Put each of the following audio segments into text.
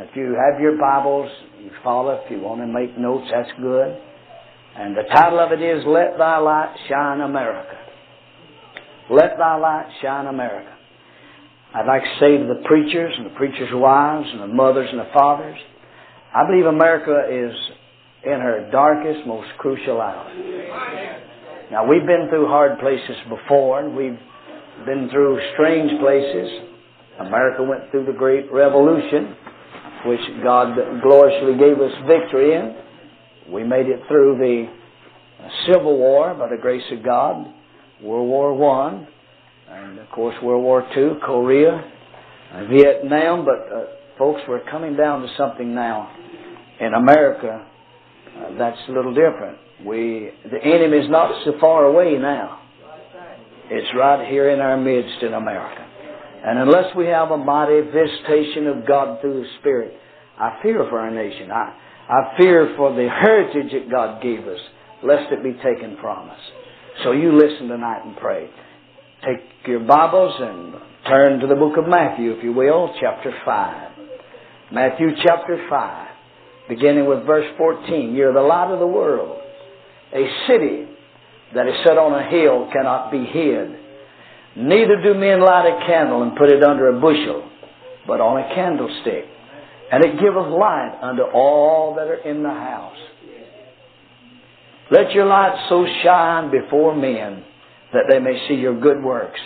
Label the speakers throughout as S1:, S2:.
S1: If you have your Bibles, you follow. If you want to make notes, that's good. And the title of it is Let Thy Light Shine America. Let Thy Light Shine America. I'd like to say to the preachers and the preachers' wives and the mothers and the fathers, I believe America is in her darkest, most crucial hour. Now, we've been through hard places before, and we've been through strange places. America went through the Great Revolution, which God gloriously gave us victory in. We made it through the Civil War by the grace of God, World War One, and of course World War Two, Korea, Vietnam. But uh, folks, we're coming down to something now in America uh, that's a little different. We the enemy is not so far away now. It's right here in our midst in America. And unless we have a mighty visitation of God through the Spirit, I fear for our nation. I, I fear for the heritage that God gave us, lest it be taken from us. So you listen tonight and pray. Take your Bibles and turn to the book of Matthew, if you will, chapter 5. Matthew chapter 5, beginning with verse 14. You're the light of the world. A city that is set on a hill cannot be hid. Neither do men light a candle and put it under a bushel, but on a candlestick. And it giveth light unto all that are in the house. Let your light so shine before men that they may see your good works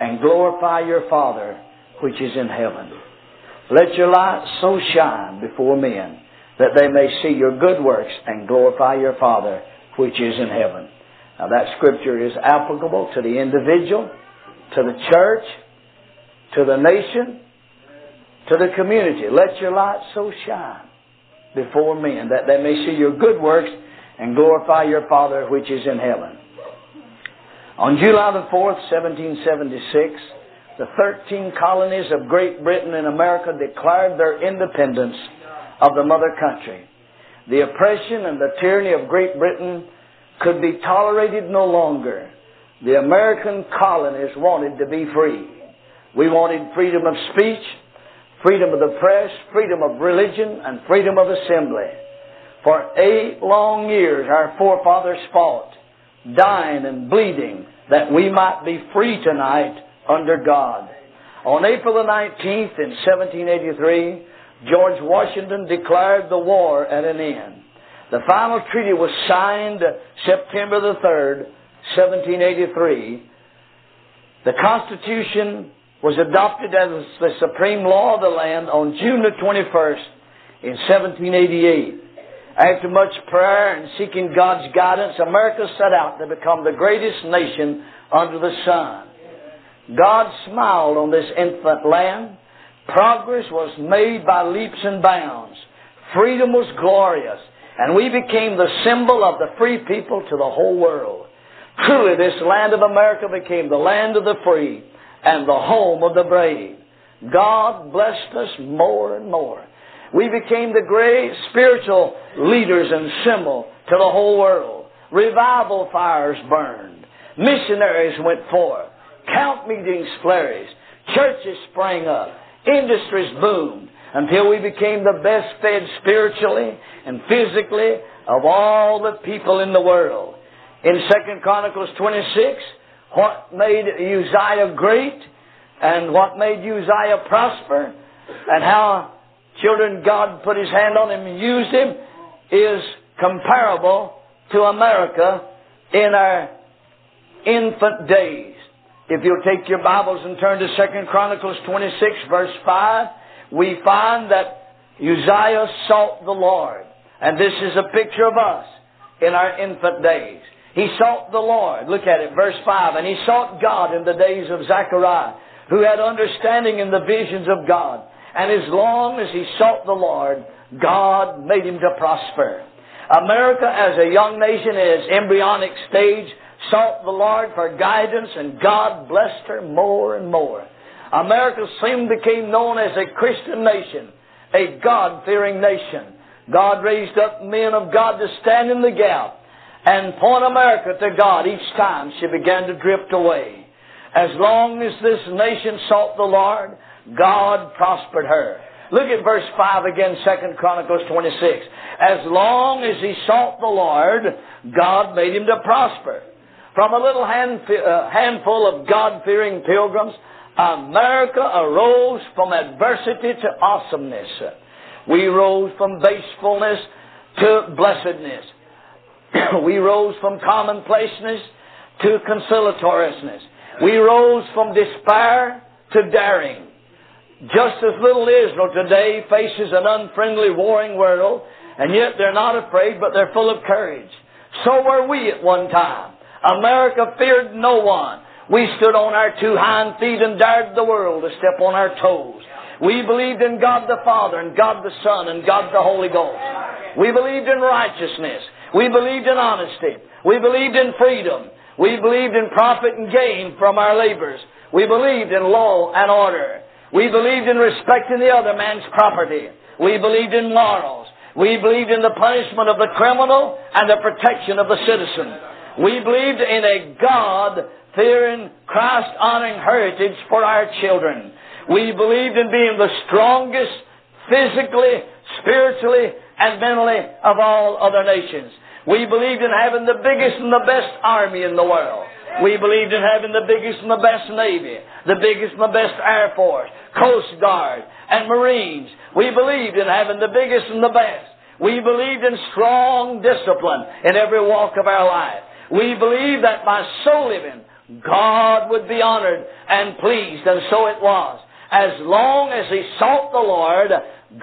S1: and glorify your Father which is in heaven. Let your light so shine before men that they may see your good works and glorify your Father which is in heaven. Now that scripture is applicable to the individual, to the church, to the nation, to the community. Let your light so shine before men that they may see your good works and glorify your Father which is in heaven. On July the 4th, 1776, the 13 colonies of Great Britain and America declared their independence of the mother country. The oppression and the tyranny of Great Britain could be tolerated no longer. The American colonists wanted to be free. We wanted freedom of speech, freedom of the press, freedom of religion, and freedom of assembly. For eight long years our forefathers fought, dying and bleeding, that we might be free tonight under God. On April the 19th in 1783, George Washington declared the war at an end. The final treaty was signed September the 3rd, 1783. The Constitution was adopted as the supreme law of the land on June the 21st in 1788. After much prayer and seeking God's guidance, America set out to become the greatest nation under the sun. God smiled on this infant land. Progress was made by leaps and bounds. Freedom was glorious. And we became the symbol of the free people to the whole world. Truly, this land of America became the land of the free and the home of the brave. God blessed us more and more. We became the great spiritual leaders and symbol to the whole world. Revival fires burned. Missionaries went forth. Camp meetings flourished. Churches sprang up. Industries boomed until we became the best fed spiritually and physically of all the people in the world. In Second Chronicles 26, what made Uzziah great and what made Uzziah prosper and how children God put his hand on him and used him is comparable to America in our infant days. If you'll take your Bibles and turn to Second Chronicles 26 verse 5, we find that Uzziah sought the Lord. And this is a picture of us in our infant days. He sought the Lord. Look at it, verse 5. And he sought God in the days of Zechariah, who had understanding in the visions of God. And as long as he sought the Lord, God made him to prosper. America, as a young nation in its embryonic stage, sought the Lord for guidance, and God blessed her more and more. America soon became known as a Christian nation, a God-fearing nation. God raised up men of God to stand in the gap and point America to God each time she began to drift away. As long as this nation sought the Lord, God prospered her. Look at verse 5 again, 2 Chronicles 26. As long as he sought the Lord, God made him to prosper. From a little hand, uh, handful of God-fearing pilgrims, America arose from adversity to awesomeness. We rose from basefulness to blessedness. we rose from commonplaceness to conciliatoriness. We rose from despair to daring. Just as little Israel today faces an unfriendly warring world, and yet they're not afraid, but they're full of courage. So were we at one time. America feared no one. We stood on our two hind feet and dared the world to step on our toes. We believed in God the Father and God the Son and God the Holy Ghost. We believed in righteousness. We believed in honesty. We believed in freedom. We believed in profit and gain from our labors. We believed in law and order. We believed in respecting the other man's property. We believed in morals. We believed in the punishment of the criminal and the protection of the citizen. We believed in a God-fearing, Christ-honoring heritage for our children. We believed in being the strongest physically, spiritually, and mentally of all other nations. We believed in having the biggest and the best army in the world. We believed in having the biggest and the best Navy, the biggest and the best Air Force, Coast Guard, and Marines. We believed in having the biggest and the best. We believed in strong discipline in every walk of our life. We believed that by so living, God would be honored and pleased, and so it was. As long as he sought the Lord,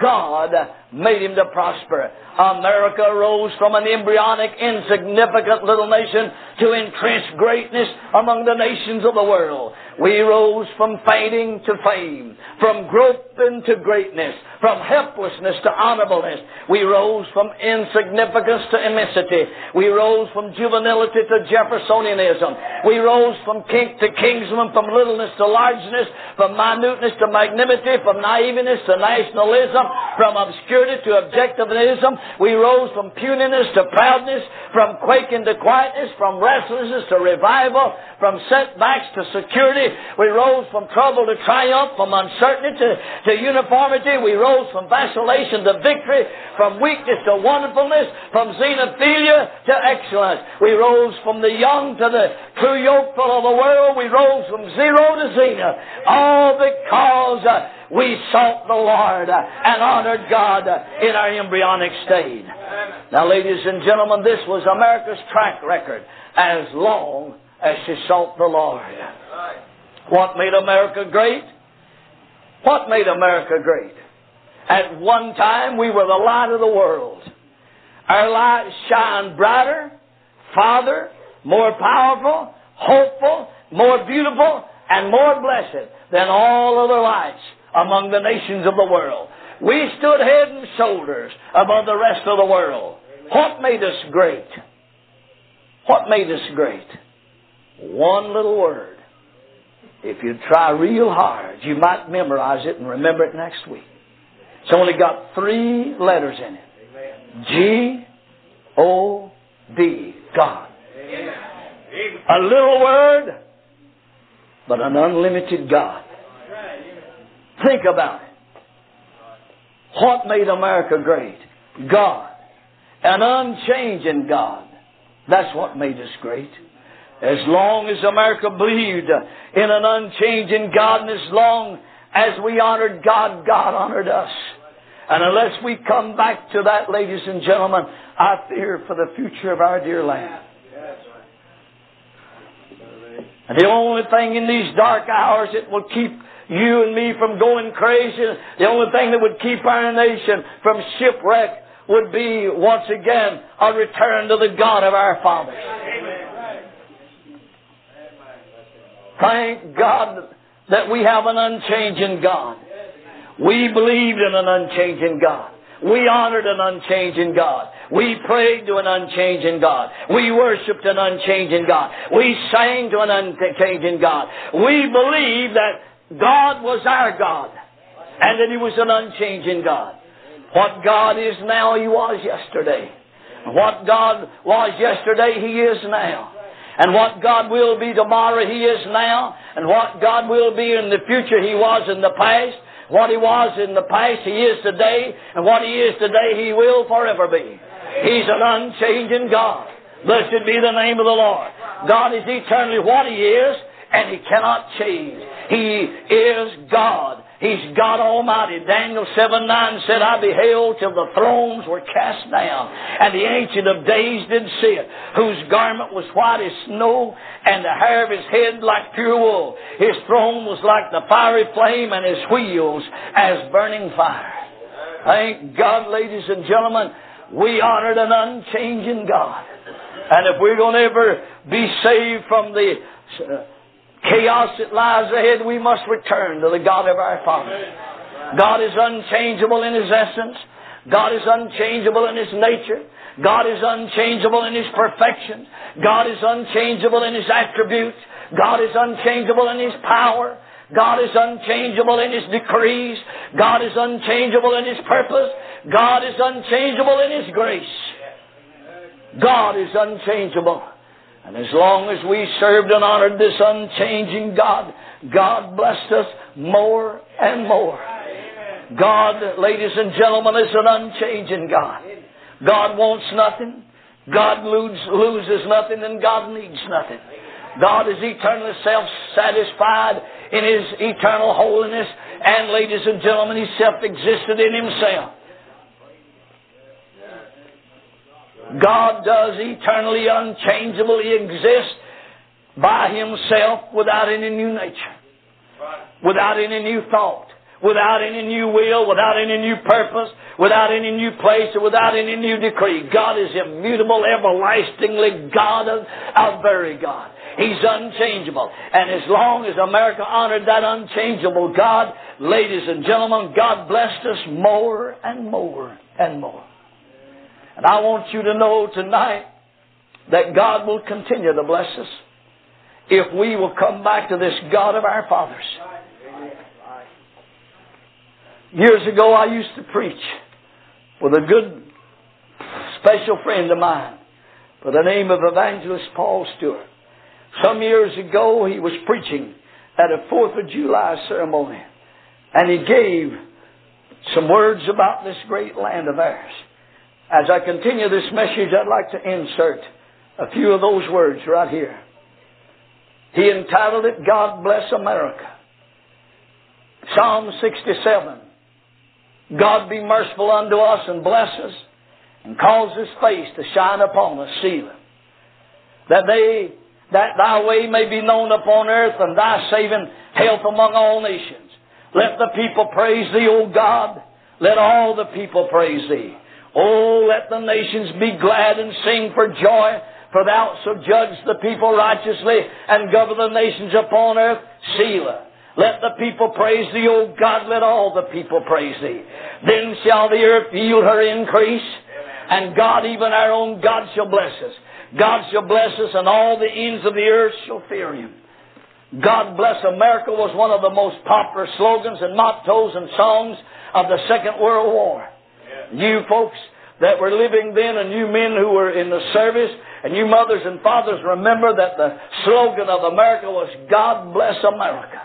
S1: God made him to prosper. America rose from an embryonic, insignificant little nation to entrenched greatness among the nations of the world. We rose from fading to fame, from groping to greatness, from helplessness to honorableness. We rose from insignificance to immensity. We rose from juvenility to Jeffersonianism. We rose from kink to kingsman, from littleness to largeness, from minuteness to magnanimity, from naiveness to nationalism, from obscurity to objectivism. We rose from puniness to proudness, from quaking to quietness, from restlessness to revival, from setbacks to security. We rose from trouble to triumph, from uncertainty to, to uniformity. We rose from vacillation to victory, from weakness to wonderfulness, from xenophilia to excellence. We rose from the young to the true yokeful of the world. We rose from zero to zenith. All because we sought the Lord and honored God in our embryonic state. Now, ladies and gentlemen, this was America's track record as long as she sought the Lord. What made America great? What made America great? At one time, we were the light of the world. Our light shined brighter, farther, more powerful, hopeful, more beautiful, and more blessed than all other lights among the nations of the world. We stood head and shoulders above the rest of the world. What made us great? What made us great? One little word. If you try real hard, you might memorize it and remember it next week. It's only got three letters in it. G O D. God. A little word, but an unlimited God. Think about it. What made America great? God. An unchanging God. That's what made us great. As long as America believed in an unchanging God and as long as we honored God, God honored us. And unless we come back to that, ladies and gentlemen, I fear for the future of our dear land. And the only thing in these dark hours that will keep you and me from going crazy. The only thing that would keep our nation from shipwreck would be once again a return to the God of our fathers. Thank God that we have an unchanging God. We believed in an unchanging God. We honored an unchanging God. We prayed to an unchanging God. We worshiped an unchanging God. We sang to an unchanging God. We believe that God was our God. And that He was an unchanging God. What God is now, He was yesterday. What God was yesterday, He is now. And what God will be tomorrow, He is now. And what God will be in the future, He was in the past. What He was in the past, He is today, and what He is today, He will forever be. He's an unchanging God. Blessed be the name of the Lord. God is eternally what He is, and He cannot change. He is God. He's God Almighty. Daniel 7 9 said, I beheld till the thrones were cast down, and the Ancient of Days did see it, whose garment was white as snow, and the hair of his head like pure wool. His throne was like the fiery flame, and his wheels as burning fire. Thank God, ladies and gentlemen, we honored an unchanging God. And if we're going to ever be saved from the chaos that lies ahead, we must return to the God of our Father. God is unchangeable in His essence. God is unchangeable in His nature. God is unchangeable in His perfection. God is unchangeable in His attributes. God is unchangeable in His power. God is unchangeable in His decrees. God is unchangeable in His purpose. God is unchangeable in His grace. God is unchangeable. And as long as we served and honored this unchanging God, God blessed us more and more. God, ladies and gentlemen, is an unchanging God. God wants nothing. God loses nothing and God needs nothing. God is eternally self-satisfied in His eternal holiness and, ladies and gentlemen, He self-existent in Himself. God does eternally, unchangeably exist by Himself without any new nature, without any new thought, without any new will, without any new purpose, without any new place, or without any new decree. God is immutable, everlastingly God of our very God. He's unchangeable. And as long as America honored that unchangeable God, ladies and gentlemen, God blessed us more and more and more. And I want you to know tonight that God will continue to bless us if we will come back to this God of our fathers. Years ago, I used to preach with a good, special friend of mine by the name of Evangelist Paul Stewart. Some years ago, he was preaching at a Fourth of July ceremony, and he gave some words about this great land of ours. As I continue this message, I'd like to insert a few of those words right here. He entitled it, God Bless America. Psalm 67. God be merciful unto us and bless us and cause his face to shine upon us, Selah. That they, that thy way may be known upon earth and thy saving health among all nations. Let the people praise thee, O God. Let all the people praise thee. Oh, let the nations be glad and sing for joy, for thou shalt judge the people righteously and govern the nations upon earth. Selah. Let the people praise thee, O God, let all the people praise thee. Then shall the earth yield her increase, and God, even our own God, shall bless us. God shall bless us, and all the ends of the earth shall fear him. God bless America was one of the most popular slogans and mottos and songs of the Second World War. You folks that were living then and you men who were in the service and you mothers and fathers remember that the slogan of America was God bless America.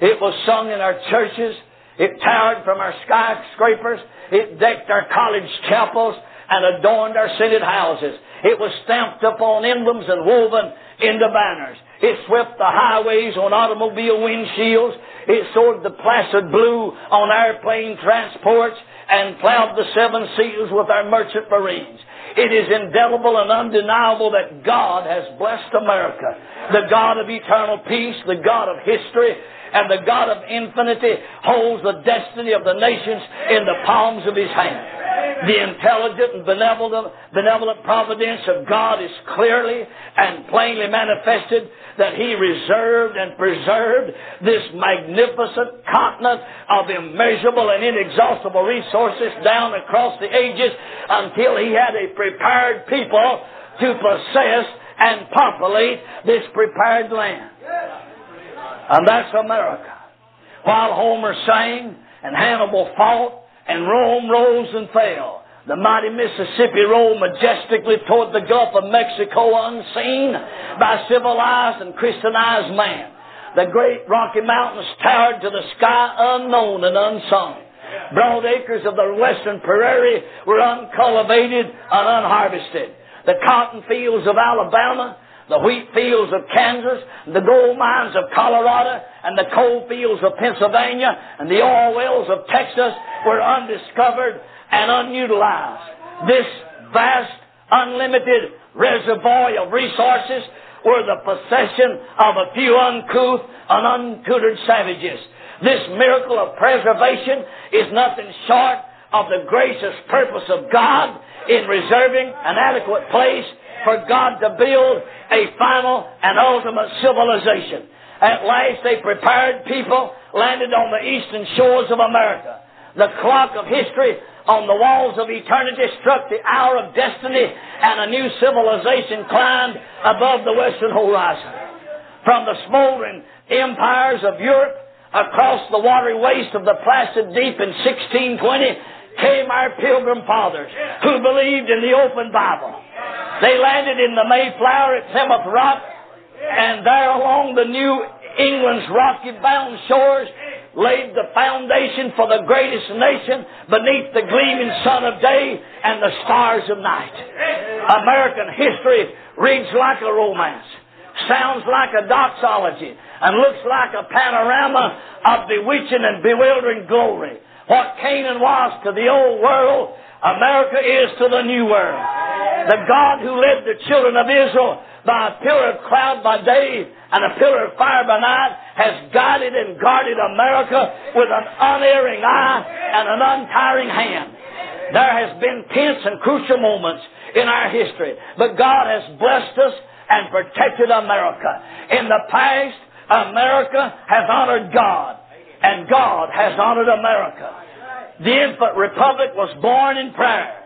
S1: It was sung in our churches. It towered from our skyscrapers. It decked our college chapels and adorned our city houses. It was stamped upon emblems and woven into banners. It swept the highways on automobile windshields. It soared the placid blue on airplane transports and plowed the seven seas with our merchant marines. It is indelible and undeniable that God has blessed America. The God of eternal peace, the God of history, and the God of infinity holds the destiny of the nations in the palms of his hand. The intelligent and benevolent, benevolent providence of God is clearly and plainly manifested that He reserved and preserved this magnificent continent of immeasurable and inexhaustible resources down across the ages until He had a prepared people to possess and populate this prepared land. And that's America. While Homer sang and Hannibal fought and Rome rose and fell, the mighty Mississippi rolled majestically toward the Gulf of Mexico unseen by civilized and Christianized man. The great Rocky Mountains towered to the sky unknown and unsung. Broad acres of the western prairie were uncultivated and unharvested. The cotton fields of Alabama, the wheat fields of Kansas, the gold mines of Colorado, and the coal fields of Pennsylvania, and the oil wells of Texas were undiscovered and unutilized. This vast, unlimited reservoir of resources were the possession of a few uncouth and untutored savages. This miracle of preservation is nothing short of the gracious purpose of God in reserving an adequate place for God to build a final and ultimate civilization. At last a prepared people, landed on the eastern shores of America. The clock of history on the walls of eternity struck the hour of destiny and a new civilization climbed above the western horizon. From the smoldering empires of Europe across the watery waste of the placid deep in 1620 came our pilgrim fathers who believed in the open Bible. They landed in the Mayflower at Plymouth Rock and there along the New England's rocky bound shores laid the foundation for the greatest nation beneath the gleaming sun of day and the stars of night. American history reads like a romance, sounds like a doxology, and looks like a panorama of bewitching and bewildering glory. What Canaan was to the old world, America is to the new world. The God who led the children of Israel by a pillar of cloud by day and a pillar of fire by night has guided and guarded America with an unerring eye and an untiring hand. There has been tense and crucial moments in our history, but God has blessed us and protected America. In the past, America has honored God, and God has honored America. The infant republic was born in prayer.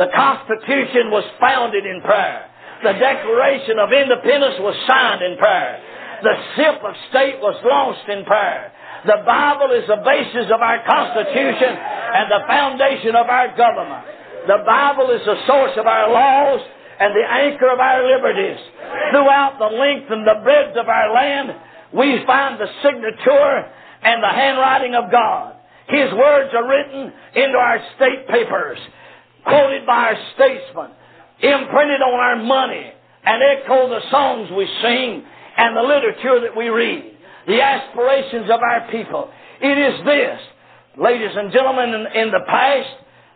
S1: The Constitution was founded in prayer. The Declaration of Independence was signed in prayer. The ship of state was launched in prayer. The Bible is the basis of our Constitution and the foundation of our government. The Bible is the source of our laws and the anchor of our liberties. Throughout the length and the breadth of our land, we find the signature and the handwriting of God. His words are written into our state papers, quoted by our statesmen, imprinted on our money and echo the songs we sing and the literature that we read, the aspirations of our people. It is this, ladies and gentlemen, in, in the past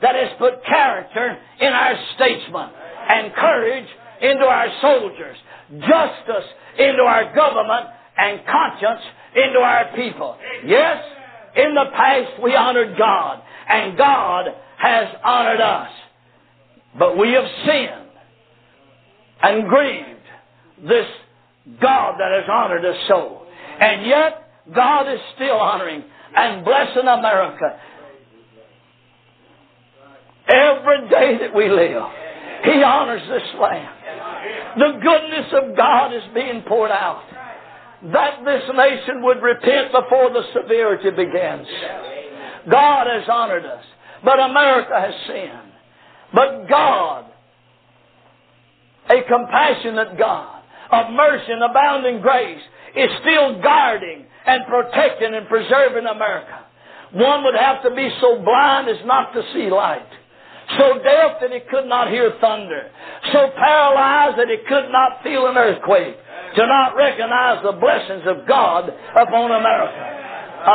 S1: that has put character in our statesmen and courage into our soldiers, justice into our government, and conscience into our people. Yes, in the past we honored God, and God has honored us. But we have sinned and grieved this God that has honored us so. And yet, God is still honoring and blessing America. Every day that we live, He honors this land. The goodness of God is being poured out. That this nation would repent before the severity begins. God has honored us, but America has sinned. But God, a compassionate God of mercy and abounding grace, is still guarding and protecting and preserving America. One would have to be so blind as not to see light, so deaf that he could not hear thunder, so paralyzed that he could not feel an earthquake, to not recognize the blessings of God upon America.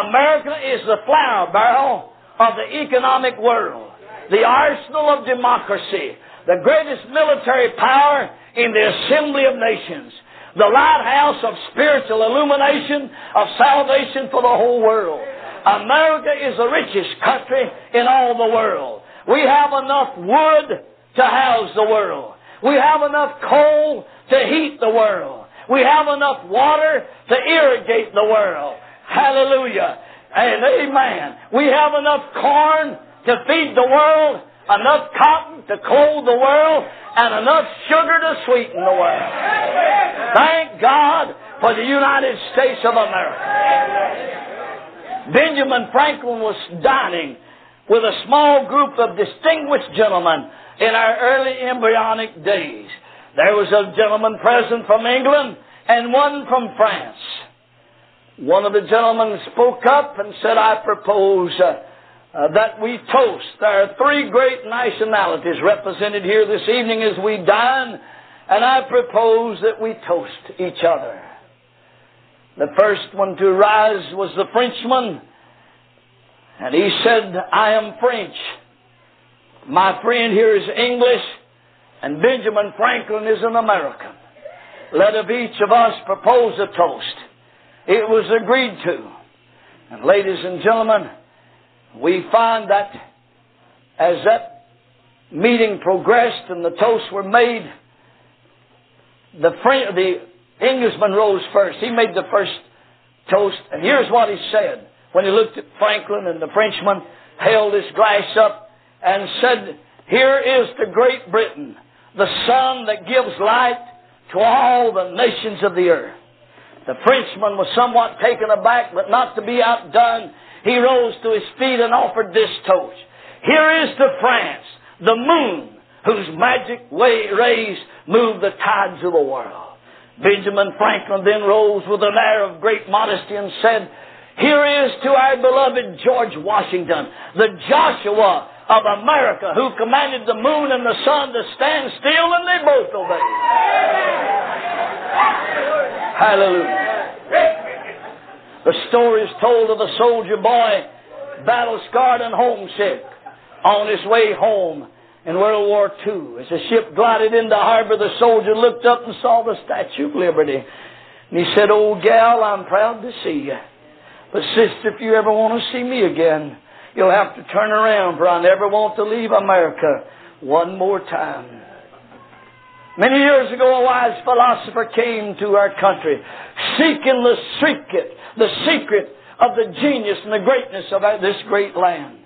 S1: America is the flour barrel of the economic world the arsenal of democracy, the greatest military power in the assembly of nations, the lighthouse of spiritual illumination, of salvation for the whole world. America is the richest country in all the world. We have enough wood to house the world. We have enough coal to heat the world. We have enough water to irrigate the world. Hallelujah. And amen. We have enough corn to feed the world, enough cotton to clothe the world, and enough sugar to sweeten the world. Thank God for the United States of America. Benjamin Franklin was dining with a small group of distinguished gentlemen in our early embryonic days. There was a gentleman present from England and one from France. One of the gentlemen spoke up and said, I propose uh, uh, that we toast. There are three great nationalities represented here this evening as we dine, and I propose that we toast each other. The first one to rise was the Frenchman, and he said, I am French. My friend here is English, and Benjamin Franklin is an American. Let of each of us propose a toast. It was agreed to. And ladies and gentlemen, we find that as that meeting progressed and the toasts were made, the, the Englishman rose first. He made the first toast, and here's what he said when he looked at Franklin and the Frenchman held his glass up and said, Here is to Great Britain, the sun that gives light to all the nations of the earth. The Frenchman was somewhat taken aback, but not to be outdone. He rose to his feet and offered this toast. Here is to France, the moon, whose magic rays move the tides of the world. Benjamin Franklin then rose with an air of great modesty and said, Here is to our beloved George Washington, the Joshua of America, who commanded the moon and the sun to stand still, and they both obeyed. Hallelujah. The story is told of a soldier boy, battle scarred and homesick, on his way home in World War II. As the ship glided into harbor, the soldier looked up and saw the Statue of Liberty. And he said, Old gal, I'm proud to see you. But sister, if you ever want to see me again, You'll have to turn around, for I never want to leave America one more time. Many years ago, a wise philosopher came to our country seeking the secret, the secret of the genius and the greatness of this great land.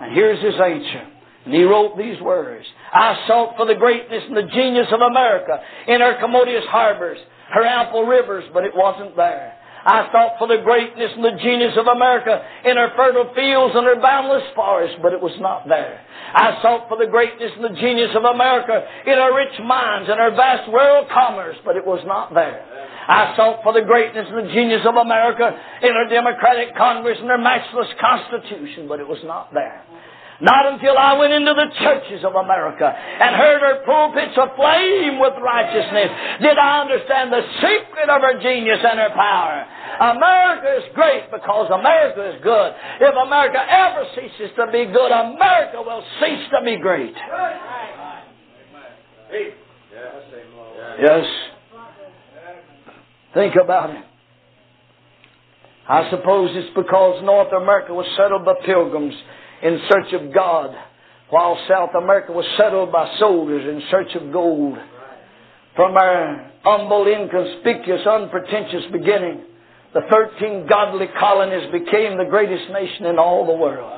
S1: And here's his answer. And he wrote these words. I sought for the greatness and the genius of America in her commodious harbors, her ample rivers, but it wasn't there. I sought for the greatness and the genius of America in her fertile fields and her boundless forests, but it was not there. I sought for the greatness and the genius of America in her rich mines and her vast world commerce, but it was not there. I sought for the greatness and the genius of America in her democratic Congress and her matchless Constitution, but it was not there. Not until I went into the churches of America and heard her pulpits aflame with righteousness did I understand the secret of her genius and her power. America is great because America is good. If America ever ceases to be good, America will cease to be great. Yes. Think about it. I suppose it's because North America was settled by pilgrims in search of God, while South America was settled by soldiers in search of gold. From our humble, inconspicuous, unpretentious beginning, the 13 godly colonies became the greatest nation in all the world.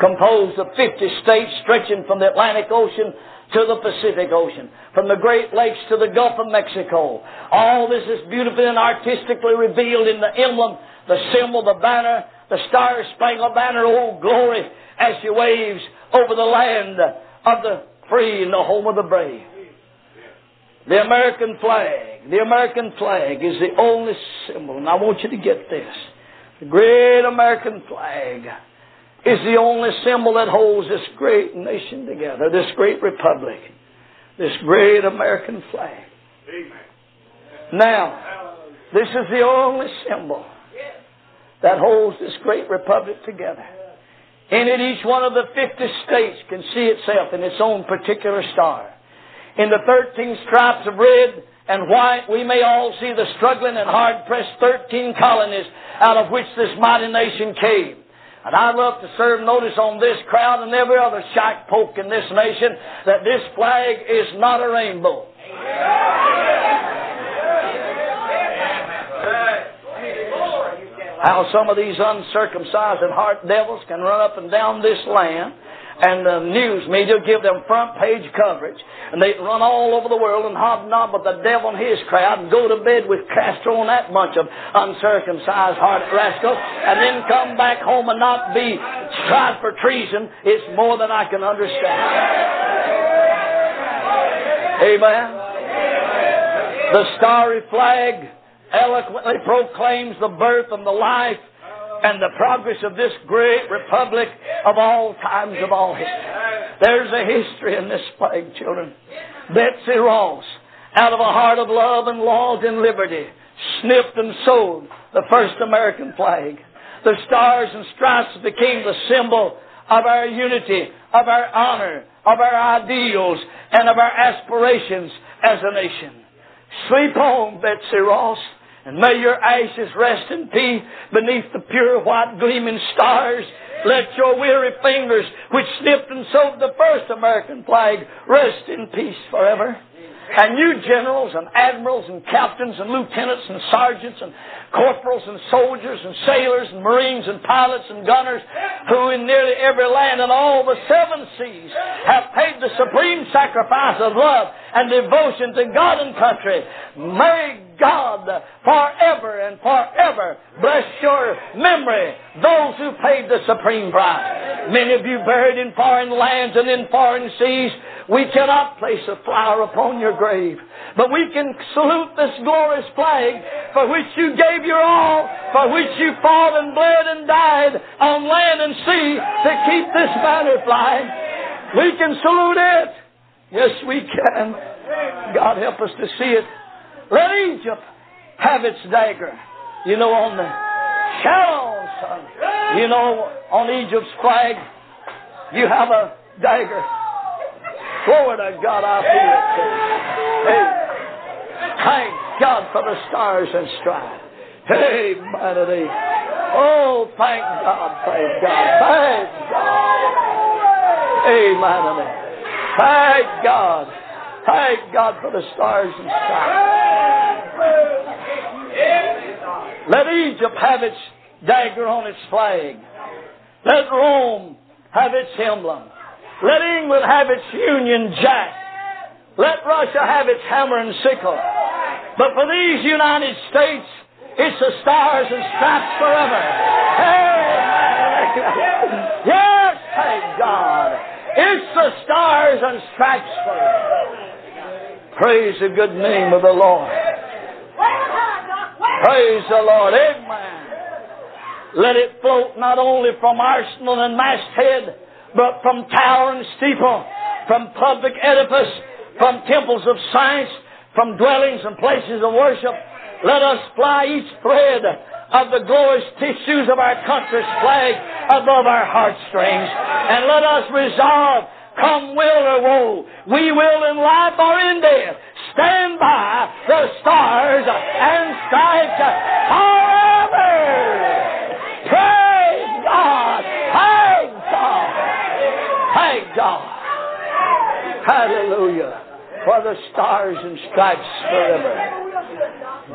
S1: Composed of 50 states stretching from the Atlantic Ocean to the Pacific Ocean, from the Great Lakes to the Gulf of Mexico. All this is beautifully and artistically revealed in the emblem, the symbol, the banner, the Star Spangled Banner, oh glory, as she waves over the land of the free and the home of the brave. The American flag, the American flag is the only symbol, and I want you to get this. The great American flag is the only symbol that holds this great nation together, this great republic, this great American flag. Amen. Now, this is the only symbol that holds this great republic together. And in it, each one of the 50 states can see itself in its own particular star. In the 13 stripes of red and white, we may all see the struggling and hard-pressed 13 colonies out of which this mighty nation came. And I'd love to serve notice on this crowd and every other shack poke in this nation that this flag is not a rainbow. How some of these uncircumcised and heart devils can run up and down this land and the news media give them front page coverage, and they run all over the world and hobnob with the devil and his crowd and go to bed with Castro and that bunch of uncircumcised heart rascals, and then come back home and not be tried for treason. It's more than I can understand. Amen. The starry flag eloquently proclaims the birth and the life and the progress of this great republic of all times of all history. There's a history in this flag, children. Betsy Ross, out of a heart of love and laws and liberty, snipped and sewed the first American flag. The stars and stripes became the symbol of our unity, of our honor, of our ideals, and of our aspirations as a nation. Sleep on, Betsy Ross. And may your ashes rest in peace beneath the pure white gleaming stars. Let your weary fingers, which snipped and sewed the first American flag, rest in peace forever. And you generals and admirals and captains and lieutenants and sergeants and corporals and soldiers and sailors and marines and pilots and gunners who in nearly every land and all the seven seas have paid the supreme sacrifice of love and devotion to God and country. May God forever and forever bless your memory, those who paid the supreme price. Many of you buried in foreign lands and in foreign seas, we cannot place a flower upon your grave, but we can salute this glorious flag for which you gave your all, for which you fought and bled and died on land and sea to keep this banner flying. We can salute it. Yes, we can. God help us to see it. Let Egypt have its dagger. You know, on the son. You know, on Egypt's flag, you have a dagger. Glory to God, I feel it. Hey, thank God for the stars and stripes. Hey, mighty. Oh, thank God, thank God, thank God. Hey, Amen. Thank God. Thank God for the stars and stripes. Let Egypt have its dagger on its flag. Let Rome have its emblem. Let England have its Union Jack. Let Russia have its hammer and sickle. But for these United States, it's the stars and stripes forever. Yes, thank God. It's the stars and stripes forever. Praise the good name of the Lord. Praise the Lord. Amen. Let it float not only from arsenal and masthead, but from tower and steeple, from public edifice, from temples of science, from dwellings and places of worship. Let us fly each thread of the glorious tissues of our country's flag above our heartstrings. And let us resolve, come will or woe, we will in life or in death stand by the stars and stripes forever. Praise God. Thank God. Thank God. Hallelujah. For the stars and stripes forever.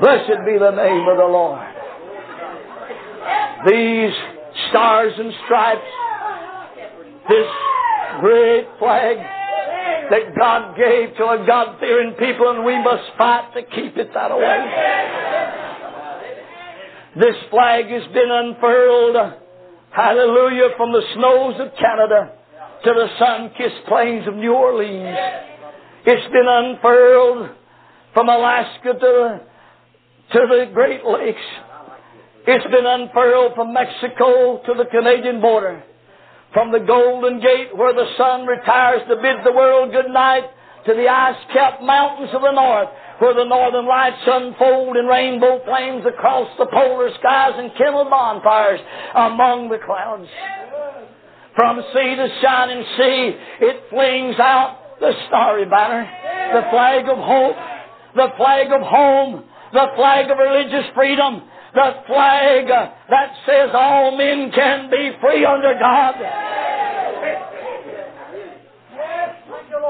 S1: Blessed be the name of the Lord. These stars and stripes, this great flag that God gave to a God fearing people, and we must fight to keep it that way. This flag has been unfurled, hallelujah, from the snows of Canada to the sun kissed plains of New Orleans. It's been unfurled from Alaska to the, to the Great Lakes. It's been unfurled from Mexico to the Canadian border. From the Golden Gate where the sun retires to bid the world good night to the ice-capped mountains of the north where the northern lights unfold in rainbow flames across the polar skies and kindle bonfires among the clouds. From sea to shining sea, it flings out the starry banner, the flag of hope, the flag of home, the flag of religious freedom, the flag that says all men can be free under God.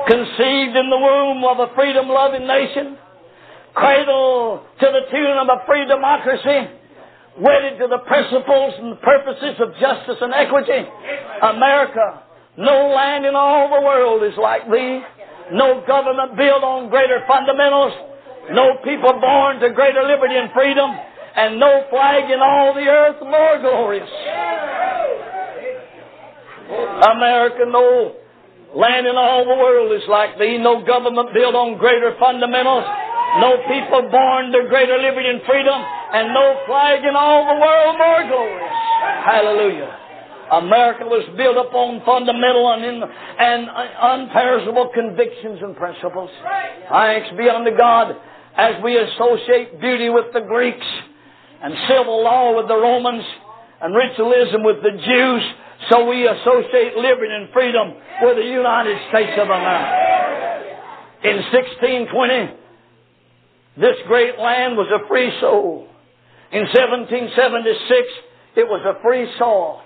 S1: Conceived in the womb of a freedom loving nation, cradled to the tune of a free democracy, wedded to the principles and purposes of justice and equity. America, no land in all the world is like thee. No government built on greater fundamentals. No people born to greater liberty and freedom. And no flag in all the earth more glorious. America, no land in all the world is like thee. No government built on greater fundamentals. No people born to greater liberty and freedom, and no flag in all the world more glorious. Hallelujah. America was built upon fundamental and, in, and unperishable convictions and principles. Thanks be unto God as we associate beauty with the Greeks and civil law with the Romans and ritualism with the Jews, so we associate liberty and freedom with the United States of America. In 1620, this great land was a free soul. In 1776, it was a free soil.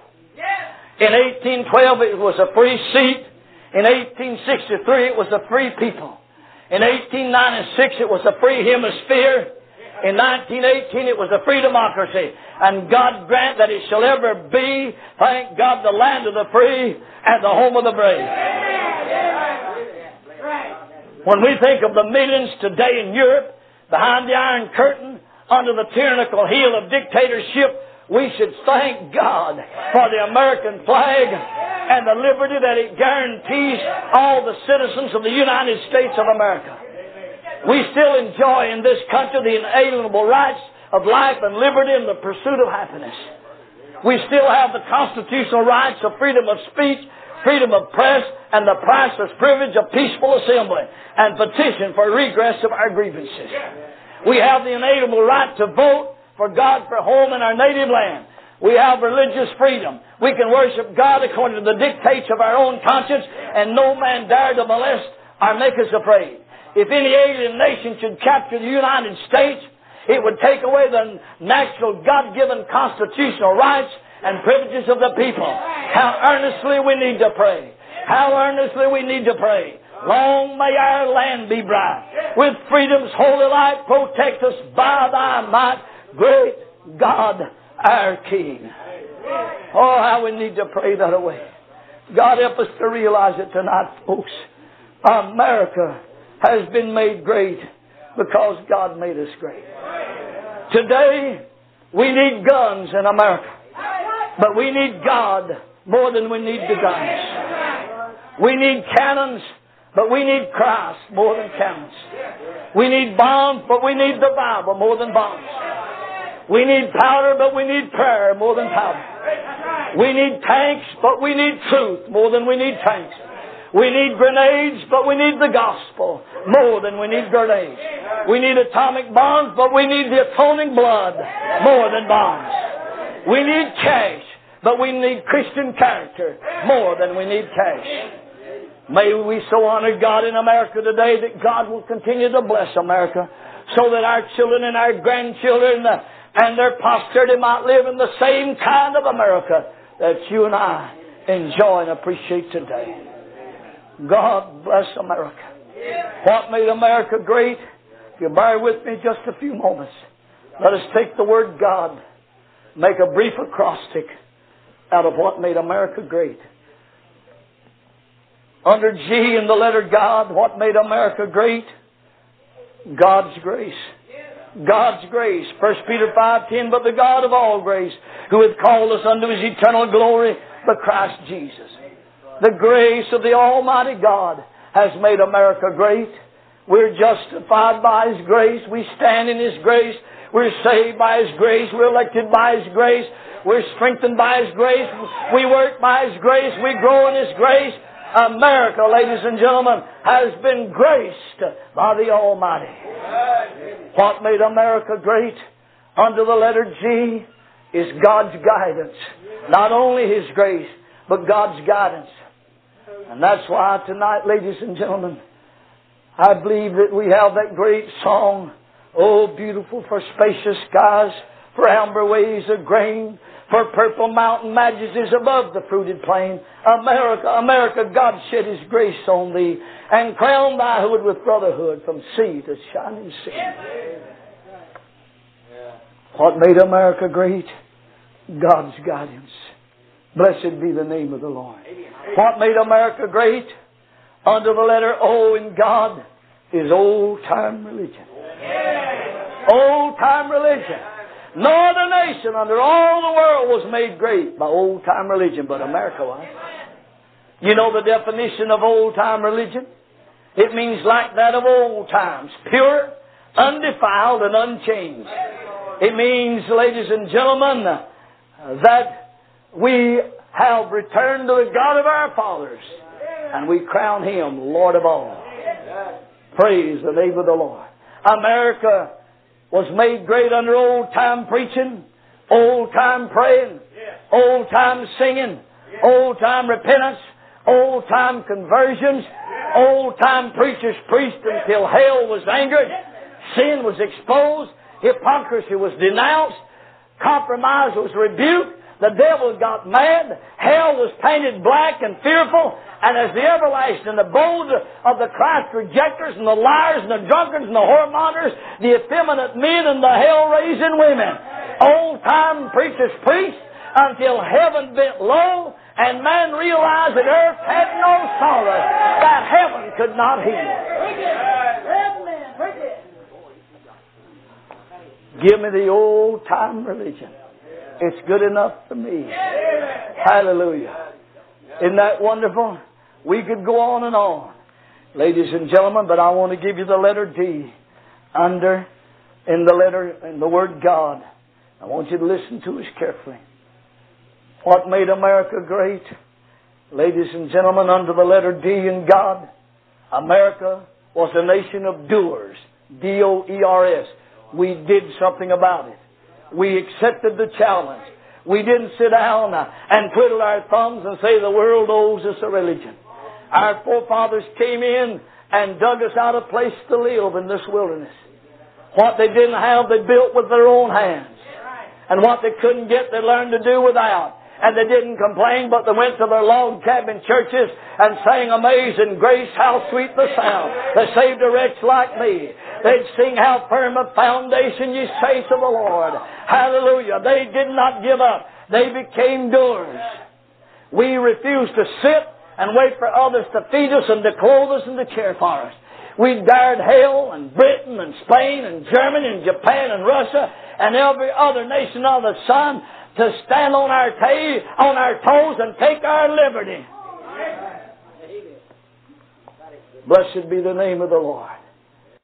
S1: In 1812, it was a free seat. In 1863, it was a free people. In 1896, it was a free hemisphere. In 1918, it was a free democracy. And God grant that it shall ever be, thank God, the land of the free and the home of the brave. When we think of the millions today in Europe behind the Iron Curtain, under the tyrannical heel of dictatorship, we should thank God for the American flag and the liberty that it guarantees all the citizens of the United States of America. We still enjoy in this country the inalienable rights of life and liberty and the pursuit of happiness. We still have the constitutional rights of freedom of speech, freedom of press, and the priceless privilege of peaceful assembly and petition for redress of our grievances. We have the inalienable right to vote for God for home in our native land. We have religious freedom. We can worship God according to the dictates of our own conscience, and no man dare to molest or make us afraid. If any alien nation should capture the United States, it would take away the natural God-given constitutional rights and privileges of the people. How earnestly we need to pray. How earnestly we need to pray. Long may our land be bright. With freedom's holy light, protect us by thy might, great God, our King. Oh, how we need to pray that away. God help us to realize it tonight, folks. America has been made great because God made us great. Today, we need guns in America. But we need God more than we need the guns. We need cannons but we need Christ more than cannons. We need bombs, but we need the Bible more than bombs. We need powder, but we need prayer more than powder. We need tanks, but we need truth more than we need tanks. We need grenades, but we need the gospel more than we need grenades. We need atomic bombs, but we need the atoning blood more than bombs. We need cash, but we need Christian character more than we need cash. May we so honor God in America today that God will continue to bless America so that our children and our grandchildren and their posterity might live in the same kind of America that you and I enjoy and appreciate today. God bless America. What made America great? If you bear with me just a few moments, let us take the word God, make a brief acrostic out of what made America great. Under G in the letter God, what made America great? God's grace. God's grace. 1 Peter 5.10, but the God of all grace, who hath called us unto his eternal glory, the Christ Jesus. The grace of the Almighty God has made America great. We're justified by His grace. We stand in His grace. We're saved by His grace. We're elected by His grace. We're strengthened by His grace. We work by His grace. We grow in His grace. America, ladies and gentlemen, has been graced by the Almighty. What made America great under the letter G is God's guidance. Not only His grace, but God's guidance. And that's why tonight, ladies and gentlemen, I believe that we have that great song, Oh, beautiful for spacious skies, for amber waves of grain, for purple mountain majesties above the fruited plain. America, America, God shed His grace on thee and crown thy hood with brotherhood from sea to shining sea. What made America great? God's guidance. Blessed be the name of the Lord. What made America great? Under the letter O in God is old time religion. Old time religion. No other nation under all the world was made great by old time religion, but America was. You know the definition of old time religion? It means like that of old times. Pure, undefiled and unchanged. It means, ladies and gentlemen, that we have returned to the God of our fathers and we crown Him Lord of all. Praise the name of the Lord. America was made great under old time preaching, old time praying, old time singing, old time repentance, old time conversions, old time preachers preached until hell was angered, sin was exposed, hypocrisy was denounced, compromise was rebuked, the devil got mad. Hell was painted black and fearful. And as the everlasting abode of the Christ rejectors and the liars and the drunkards and the whoremongers, the effeminate men and the hell-raising women, old time preachers preached until heaven bent low and man realized that earth had no sorrow that heaven could not heal. Give me the old time religion. It's good enough for me. Hallelujah. Isn't that wonderful? We could go on and on, ladies and gentlemen, but I want to give you the letter D under in the letter in the word God. I want you to listen to us carefully. What made America great? Ladies and gentlemen, under the letter D in God, America was a nation of doers. D-O-E-R-S. We did something about it. We accepted the challenge. We didn't sit down and twiddle our thumbs and say the world owes us a religion. Our forefathers came in and dug us out a place to live in this wilderness. What they didn't have, they built with their own hands. And what they couldn't get, they learned to do without. And they didn't complain, but they went to their log cabin churches and sang Amazing Grace, how sweet the sound that saved a wretch like me. They'd sing how firm a foundation you say to the Lord. Hallelujah. They did not give up. They became doers. We refused to sit and wait for others to feed us and to clothe us and to care for us. We dared hell and Britain and Spain and Germany and Japan and Russia and every other nation of the sun to stand on our, on our toes and take our liberty. Blessed be the name of the Lord.